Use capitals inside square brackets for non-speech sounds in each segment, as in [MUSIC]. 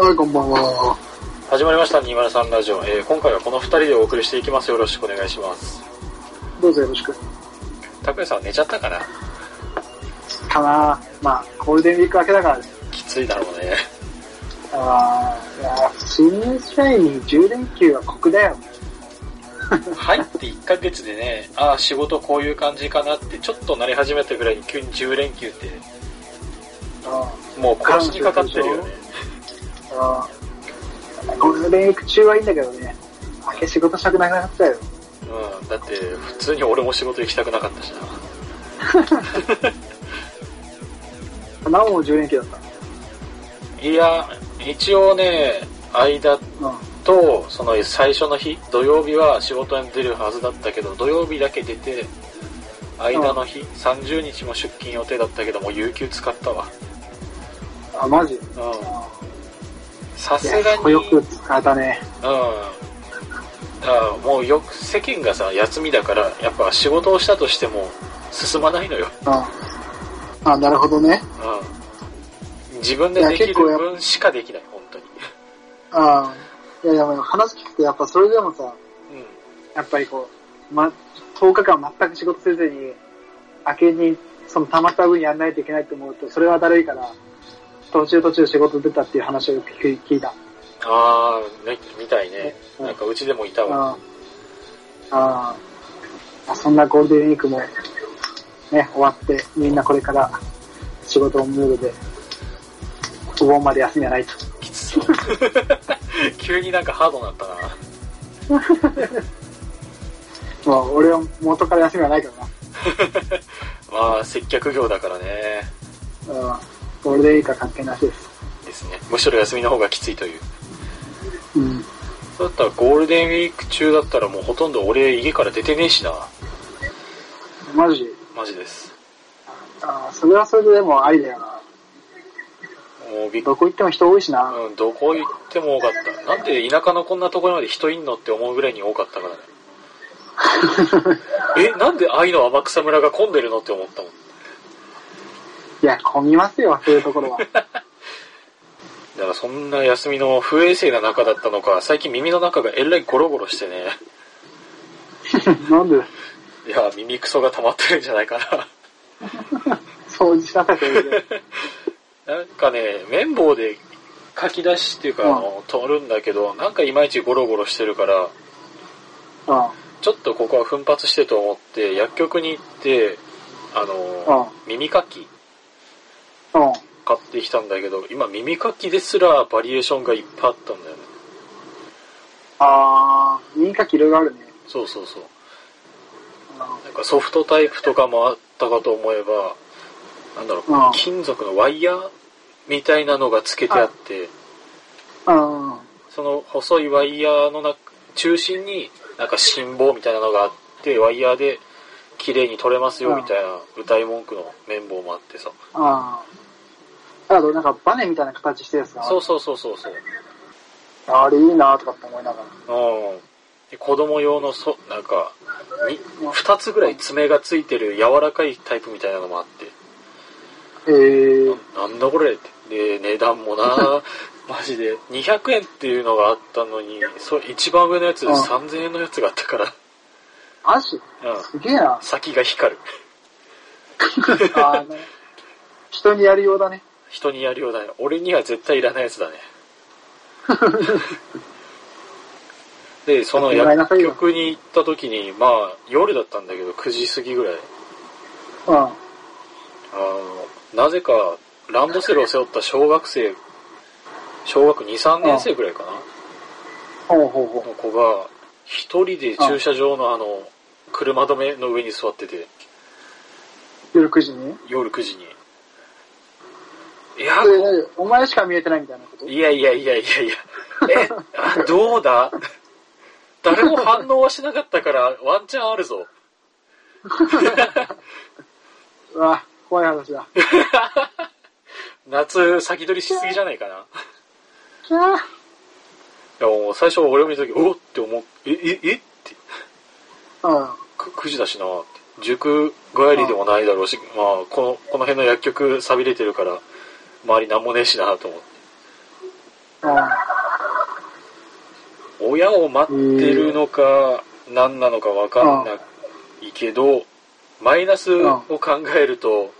はい、こんばんは。始まりました203ラジオ。えー今回はこの二人でお送りしていきます。よろしくお願いします。どうぞよろしく。拓也さん寝ちゃったかな？かなまあ、ゴールデンウィーク明けだからね。きついだろうね。あーいやー新社員に10連休は酷だよ。入って1ヶ月でね、ああ、仕事こういう感じかなってちょっと慣れ始めたぐらいに急に10連休って、あもう殺しにかかってるよね。ーあーゴールデンウィーク中はいいんだけどね。明け仕事したくなくなったよ。うん、だって普通に俺も仕事行きたくなかったしな。[LAUGHS] なおも10連休だっいや、一応ね、間た。うん。と、その最初の日、土曜日は仕事に出るはずだったけど、土曜日だけ出て、間の日、30日も出勤予定だったけども、有給使ったわ。あ、マジ？うん。さすがに、よく使えたね。うん。だからもうよく、世間がさ、休みだから、やっぱ仕事をしたとしても、進まないのよ。うん。あ、なるほどね。うん。自分でできる分しかできない、本当に。ああ。いやいや、話聞くとやっぱそれでもさ、うん。やっぱりこう、ま、10日間全く仕事せずに、明けに、その溜まった分やんないといけないと思うと、それはだるいから、途中途中仕事出たっていう話をよく聞いた。あー、ね、みたいね。うんなんかうちでもいたわ。ああ。ああ。そんなゴールデンウィークも、ね、終わって、みんなこれから仕事をムードで、お盆まで休みはないと。きつそう。[LAUGHS] 急になんかハードになったな。まあ、俺は元から休みはないから [LAUGHS] まあ、接客業だからね。な。うん。ゴールデンウィークは関係なしです。ですね。むしろ休みの方がきついという。うん。そうだったらゴールデンウィーク中だったらもうほとんど俺家から出てねえしな。マジ？マジです。ああ、それはそれででもありだよな。もうびっどこ行っても人多いしな。うん、どこ行っても多かった。なんで田舎のこんなところまで人いんのって思うぐらいに多かったからね。[LAUGHS] え、なんで愛の天草村が混んでるのって思ったもん。いや、混みますよ、そういうところは。[LAUGHS] だからそんな休みの不衛生な中だったのか、最近耳の中がえらいゴロゴロしてね。[LAUGHS] なんで、いや、耳クソが溜まってるんじゃないかな。[LAUGHS] 掃除しなさい、それで。なんかね、綿棒で書き出しっていうか、うんあの、取るんだけど、なんかいまいちゴロゴロしてるから、うん。ちょっとここは奮発してと思って、薬局に行って、あの、耳かきうん。買ってきたんだけど、今耳かきですらバリエーションがいっぱいあったんだよね。あー、耳かきいろいろあるね。そうそうそう。うなんかソフトタイプとかもあったかと思えば、なんだろう、うん金属のワイヤーみたいなのがつけてあって。その細いワイヤーの中中心になんか心棒みたいなのがあって、ワイヤーで綺麗に取れますよみたいな歌い文句の綿棒もあってさ。あなんかバネみたいな形してるやつが。そうそうそうそうそう。あれいいなとかって思いながら。うん。で子供用のそ、なんか、に二つぐらい爪がついてる柔らかいタイプみたいなのもあって。えー。ななんだこれって。で、値段もな [LAUGHS] マジで。200円っていうのがあったのに、そ一番上のやつでうん3000円のやつがあったから、マジ？うん。すげえな。先が光る。[LAUGHS] あーね。人にやるようだね。人にやるようだね。俺には絶対いらないやつだね。[LAUGHS] で、その薬局に行った時に、まあ、夜だったんだけど、9時過ぎぐらい。うん。あの、なぜか、ランドセルを背負った小学生、小学2、3年生ぐらいかなほうほうほの子が、一人で駐車場のあの、車止めの上に座ってて、う。夜9時に？夜9時に。いやお前しか見えてないみたいなこと？いやいやいやいやいや。え、あどうだ？誰も反応はしなかったから、ワンチャンあるぞ。う [LAUGHS] わ、怖い話だ。[LAUGHS] 夏、先取りしすぎじゃないかな。キャーいや、もう最初俺を見た時、おっって思う。え、え、え？って。うん。く9時だしなって。塾帰りでもないだろうし、まあ、この、この辺の薬局錆びれてるから、周りなんもねえしなと思って。親を待ってるのか、何なのかわかんないけど、マイナスを考えると、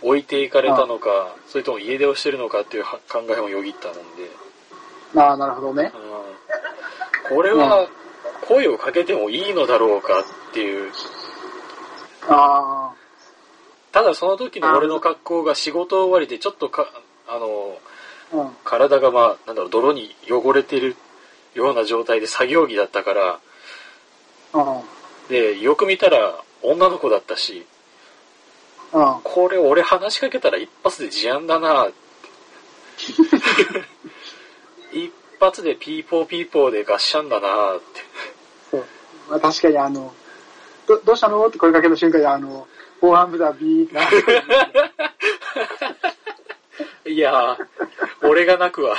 置いていかれたのか、それとも家出をしてるのかっていうは考えもよぎったもんで、うん。ああ、なるほどね。うん、これは声をかけてもいいのだろうかっていう、あただその時の俺の格好が仕事終わりでちょっとか、あの、あ、うん。体がまあ、なんだろう、泥に汚れてるような状態で作業着だったから、うん。で、よく見たら女の子だったし、うん。これ俺話しかけたら一発で事案だな [LAUGHS] 一発でピーポーピーポーでガッシャンだなって。そう。まあ、確かにあの、ど、どうしたの？って声かけた瞬間にあの、防犯ブザービーって。[LAUGHS] いやー、俺が泣くわ。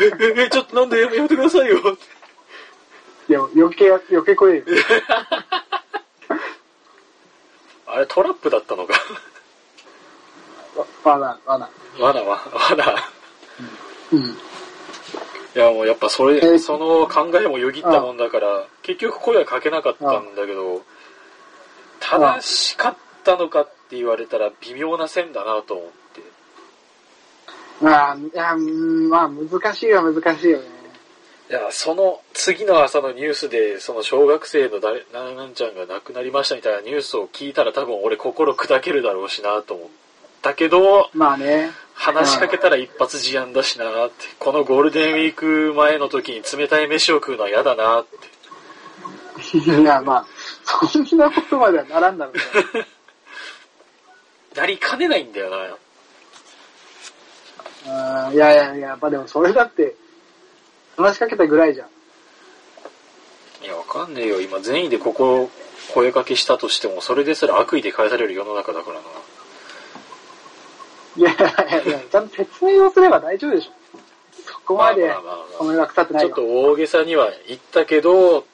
え、え、え、ちょっとなんでやめてくださいよ。いや、余計、余計怖いよ。[LAUGHS] あれトラップだったのか。わ、わな、わな。まだま、まだ。うん。いやもうやっぱそれ、えーその考えもよぎったもんだから、結局声はかけなかったんだけど、正しかったのかって言われたら微妙な線だなと思って。まあ、いや、うんまあ、難しいは難しいよね。いや、その次の朝のニュースで、その小学生の誰、ななんちゃんが亡くなりましたみたいなニュースを聞いたら多分俺心砕けるだろうしなと思ったけど、まあね。話しかけたら一発事案だしなって、このゴールデンウィーク前の時に冷たい飯を食うのは嫌だなって。[LAUGHS] いや、まあ、そんなことまではならんだろうね。[LAUGHS] なりかねないんだよな。うんいやいやいや、まあでもそれだって、話しかけたぐらいじゃん。いや、わかんねえよ。今、善意でここ声かけしたとしても、それですら悪意で返される世の中だからな。いやいやいや、ちゃんと説明をすれば大丈夫でしょ。そこまでお前は腐ってないよ。ちょっと大げさには言ったけど、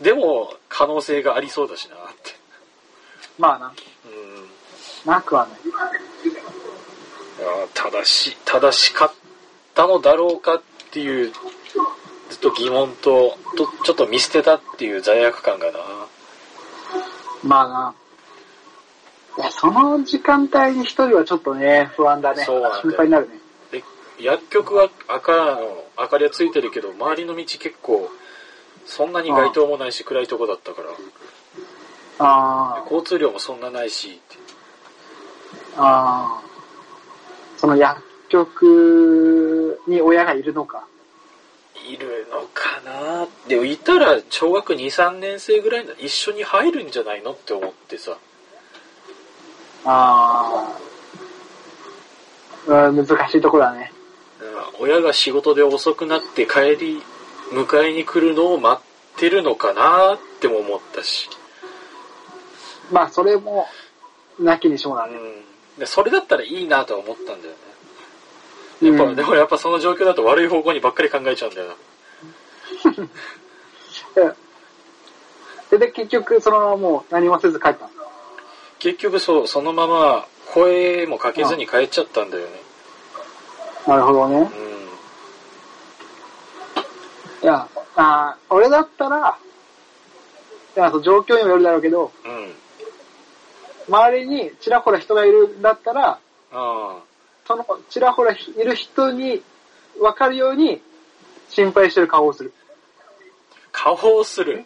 でも、可能性がありそうだしなって。まあな、うん。なくはない。いや正し、正しかったのだろうかっていう、ずっと疑問と、とちょっと見捨てたっていう罪悪感がな。まあな。いや、その時間帯に一人はちょっとね、不安だね。そうなんだよ心配になるね。で薬局は赤の明かりはついてるけど周りの道結構そんなに街灯もないし暗いとこだったからあ交通量もそんなないしあ、ああ。その薬局に親がいるのか。いるのかなでもいたら小学23年生ぐらいの一緒に入るんじゃないのって思ってさああ。うん、難しいところだね。うん親が仕事で遅くなって帰り迎えに来るのを待ってるのかなっても思ったし、まあ、それも、なきにしもだね。うん、でそれだったらいいなとは思ったんだよね。やっぱ、うんでもやっぱその状況だと悪い方向にばっかり考えちゃうんだよな。[LAUGHS] で、で、結局、そのままもう何もせず帰ったの？結局そうそのまま声もかけずに帰っちゃったんだよね。なるほどね。うんいや、あー俺だったら、いや、その状況にもよるだろうけど、うん。周りにちらほら人がいるんだったら、あそのちらほらいる人に分かるように心配してる顔をする。あ顔をする。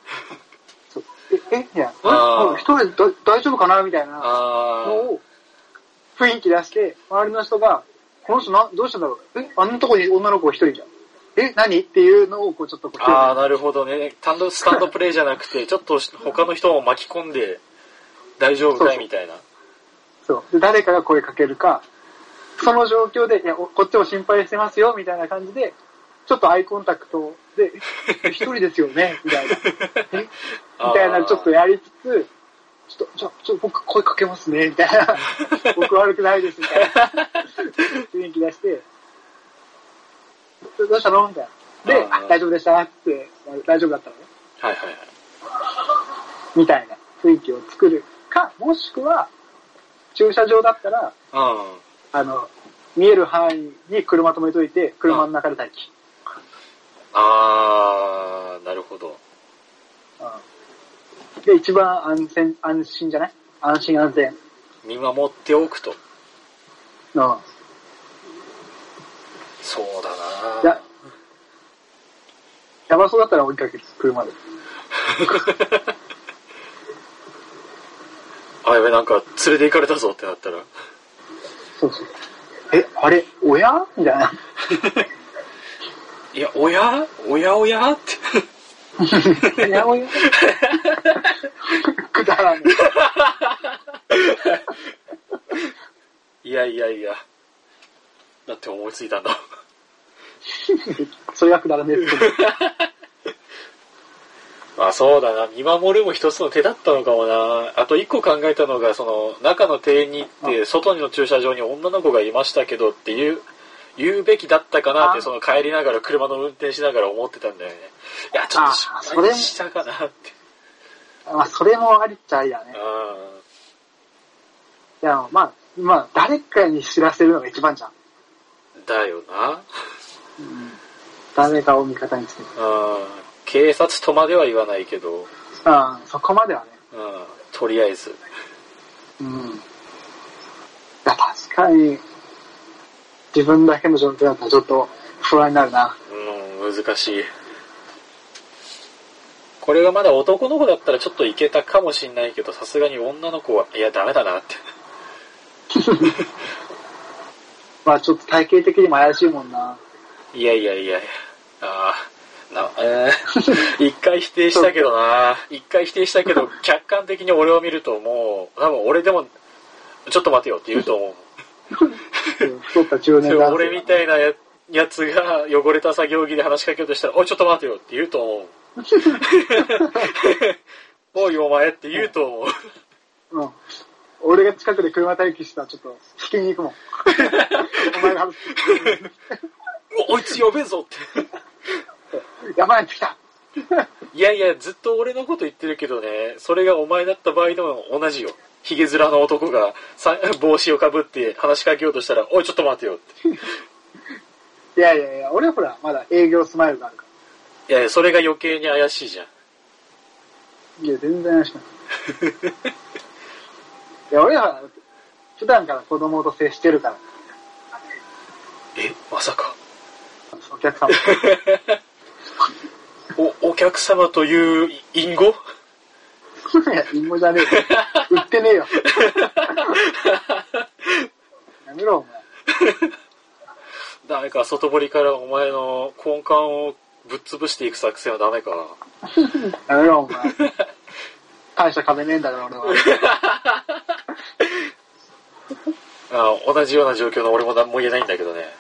え、え、いや、一人でだ大丈夫かなみたいなのあ。を雰囲気出して、周りの人が、この人な、どうしたんだろう。え、あんなとこに女の子一人じゃん。え、何？っていうのをこうちょっとこうあああなるほどね。単独スタンドプレイじゃなくてちょっと他の人を巻き込んで大丈夫かい？みたいな。そう。で、誰かが声かけるか、その状況で、いや、おこっちも心配してますよ、みたいな感じで、ちょっとアイコンタクトで、え [LAUGHS] 一人ですよね、みたいな。え？[LAUGHS] みたいな、ちょっとやりつつ、ちょっと、じゃあ、ちょっと僕声かけますね、みたいな。[LAUGHS] 僕悪くないです、みたいな。雰囲気出して、どどうしたのみたいな。で、あ大丈夫でしたって、大丈夫だったのね。はいはいはい。みたいな雰囲気を作るか、もしくは、駐車場だったら、うん。あの、見える範囲に車止めといて、車の中で待機。あー、なるほど。うんで、一番安全、安心じゃない？安心安全。見守っておくと。うん。そうだいやな、やばそうだったら追いかける、車で。[LAUGHS] あ、やべ、なんか連れて行かれたぞってなったら。そうそう。え、あれ、親？みたいな。いや、おやおやおやって。いや、親？[LAUGHS] くだらねいやいやいや。だって思いついたんだ。え。[LAUGHS] それはくだらねえって。[LAUGHS] あ、そうだな。見守るも一つの手だったのかもな。あと一個考えたのが、その、中の庭園に行って、外の駐車場に女の子がいましたけどっていう、言うべきだったかなって、あその帰りながら車の運転しながら思ってたんだよね。いや、ちょっと失あそれ敗したかなって。まあ、それもありっちゃありだね。あいや、まあ、まあ、誰かに知らせるのが一番じゃん。ーだよな。うん。誰かを味方につけて。うん。警察とまでは言わないけど、うん、そこまではね。うん。とりあえず。うん。いや、確かに、自分だけの状況だったらちょっと不安になるな。うん、難しい。これがまだ男の子だったらちょっといけたかもしんないけど、さすがに女の子は、いや、ダメだなって。[LAUGHS] まあちょっと体型的にも怪しいもんな。いやいやいや。ああ、な、えー、[LAUGHS] 一回否定したけどな。一回否定したけど、[LAUGHS] 客観的に俺を見るともう、多分俺でも、ちょっと待てよって言うと思う。[LAUGHS] うん太った中年で男俺みたいなややつが汚れた作業着で話しかけようとしたら、おい、ちょっと待てよって言うと思う。おい、お前って言うと思う。うん。俺が近くで車待機したらちょっと引きに行くもん。お前が外す。おおいつ呼べんぞって。やばいやたいやいや、ずっと俺のこと言ってるけどね、それがお前だった場合でも同じよ。ヒゲ面の男がさ帽子をかぶって話しかけようとしたら、おい、ちょっと待てよって。いやいやいや、俺はほら、まだ営業スマイルがあるかいやいや、それが余計に怪しいじゃん。ら。いや、全然怪しくない。いや、俺は普段から子供と接してるから、え、まさか。お客様。[LAUGHS] お、お客様という隠語？いや、隠語じゃねえよ。売ってねえよ。[LAUGHS] やめろ、お前。ダメか、外堀からお前の根幹をぶっ潰していく作戦はダメか。[LAUGHS] やめろ、お前。大した壁ねえんだから、俺は。あ同じような状況の俺も何も言えないんだけどね。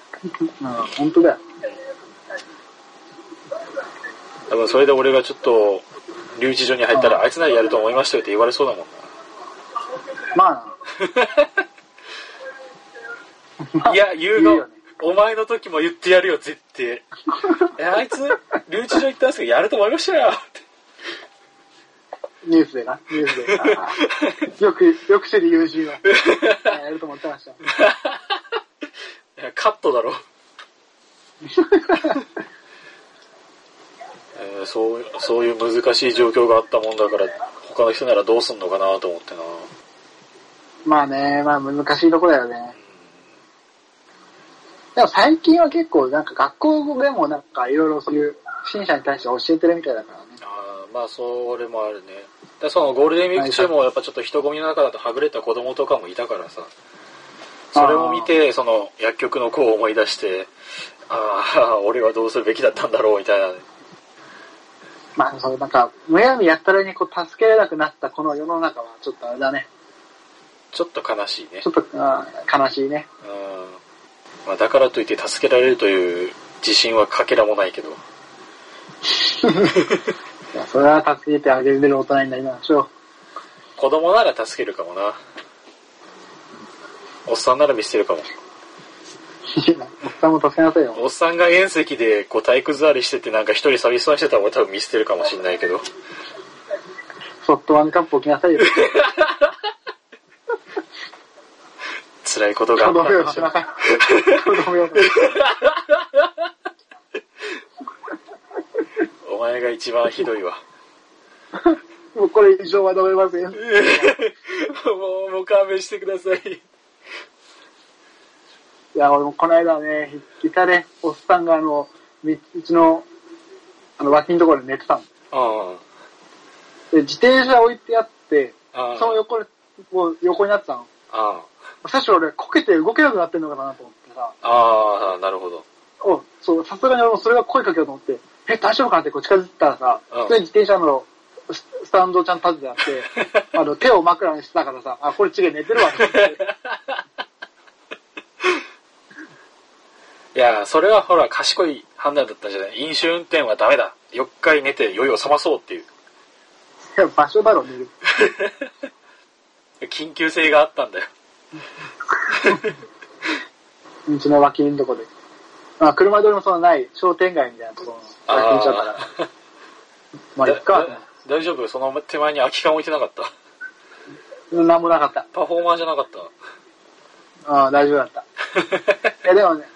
うん、本当だよ。多分それで俺がちょっと、留置所に入ったら、あいつならやると思いましたよって言われそうだもんまあな。[LAUGHS] いや、言うのね、お前の時も言ってやるよ、絶対。え、あいつ、留置所行ったんですけど、やると思いましたよって。ニュースでな、ニュースで。あーよく、よくしてる友人は。やると思ってました。[LAUGHS] カットだろ。[LAUGHS] えーそうそういう難しい状況があったもんだから他の人ならどうすんのかなと思ってな。まあね、まあ難しいとこだよね。でも最近は結構なんか学校でもなんかいろいろそういう不審者に対して教えてるみたいだからね。あーまあそれもあるね。でそのゴールデンウィーク中もやっぱちょっと人混みの中だとはぐれた子供とかもいたからさ。それを見てその薬局の子を思い出してああ俺はどうするべきだったんだろうみたいなまあそうなんか、むやみやったらにこう助けられなくなったこの世の中はちょっとあれだね。ちょっと悲しいねちょっと、あー悲しいね。うんまあ、だからといって助けられるという自信はかけらもないけど。[LAUGHS] いや、それは助けてあげれる大人になりましょう。子供なら助けるかもな。おっさんなら見捨てるかも。いやおっさんも助けなさいよ。おっさんが遠石でこう体育座りしててなんか一人寂しそうにしてたら俺多分見捨てるかもしんないけど。ソフトワンカップ置きなさいよ。辛いことがあったんでしょしなさい。子供用。お前が一番ひどいわ。[LAUGHS] もうこれ以上は飲めません。[LAUGHS] もう、もう勘弁してください。いや、俺もこの間ね、いたね、おっさんがあの、みうちの、あの、脇のところで寝てたの。あで、自転車置いてあって。その横で、こう、横になってたの。あ最初俺、こけて動けなくなってんのかなと思ってさ、あ。ああ、なるほど。お、そう、さすがに俺もそれが声かけようと思って、え、大丈夫かなってこう近づいたらさ、うん普通に自転車のススタンドちゃんと立ててあって、[LAUGHS] あの、手を枕にしてたからさ、あ、これ違う寝てるわと思って。いや、それはほら、賢い判断だったんじゃない飲酒運転はダメだ。4日寝て酔いを覚まそうっていう。いや、場所だろ、寝る。[LAUGHS] 緊急性があったんだよ。[LAUGHS] うちの脇のとこで。まあ、車通りもそんなない商店街みたいなところの脇にちゃったから。あまあ、いっかだ。大丈夫？その手前に空き缶置いてなかった？なんもなかった。パフォーマーじゃなかった？ああ、大丈夫だった。[LAUGHS] いや、でもね、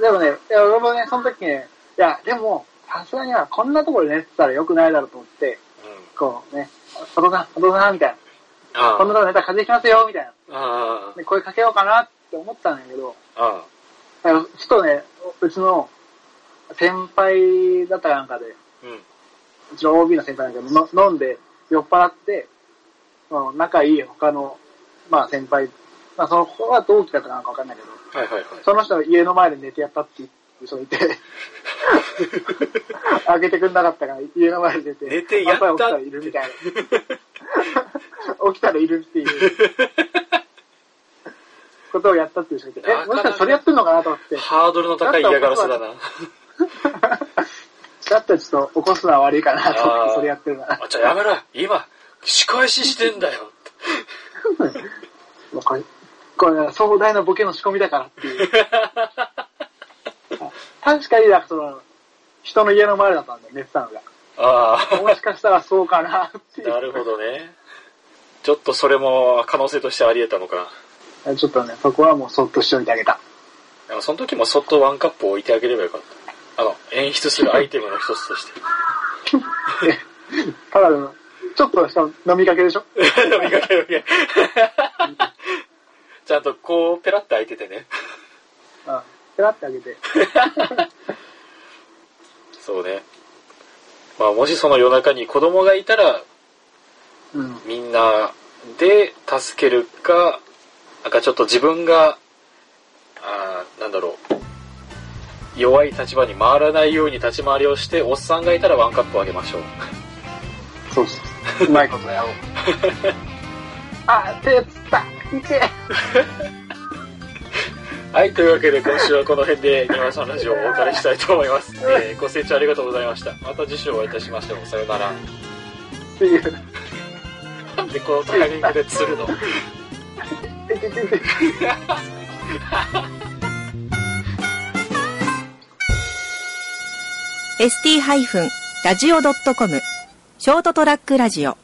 でもね、いや、俺もね、その時ね、いや、でも、さすがにはこんなところで寝てたら良くないだろうと思って、うん。こうね、お父さん、お父さん、みたいな。あこんなところ寝たら風邪ひきますよ、みたいな。で声かけようかなって思ったんだけど、ちょっとね、うちの先輩だったかなんかで、あ。うん。うちの OB の先輩なんかの飲んで酔っ払って、仲いい他の、まあ先輩、まあその子は同期だったかなんかわかんないけど、はいはいはい。その人が家の前で寝てやったっていう人がいて、[LAUGHS] 開けてくんなかったから家の前で寝て、寝てやった朝起きたらいるみたいな。起きたらいるっていう。ことをやったっていう人がいて、え、もしかしたらそれやってんのかなと思って、ハードルの高い嫌がらせだな。[LAUGHS] だったらちょっと起こすのは悪いかなと思って、それやってるなら。あ、じゃあやめろ。今、仕返ししてんだよもうこれ、[LAUGHS] これね、壮大なボケの仕込みだからっていう。[LAUGHS] 確かに、なんかその、人の家の前だったんだよ、寝てたのが。ああ。もしかしたらそうかなっていう。なるほどね。ちょっとそれも可能性としてあり得たのか。ちょっとね、そこはもうそっとしておいてあげた。でもその時もそっとワンカップ置いてあげればよかった。あの、演出するアイテムの一つとして。[LAUGHS] ただの、ちょっとした飲みかけでしょ [LAUGHS] 飲みかけ飲みかけちゃんとこう、ペラって開いててね。うん。ペラってあげて。[LAUGHS] そうね。まあ、もしその夜中に子供がいたら、うん。みんなで助けるか、なんかちょっと自分が、あーなんだろう。弱い立場に回らないように立ち回りをして、おっさんがいたらワンカップあげましょう。そうそう。うまいことやろう。[LAUGHS] あ、手つった [LAUGHS] はい、というわけで今週はこの辺で、庭さんラジオをお別れしたいと思います。えーご清聴ありがとうございました。また次週お会いいたしましょう。さようなら。なんでこのタイミングで釣るの？ST-radio.com ショートトラックラジオ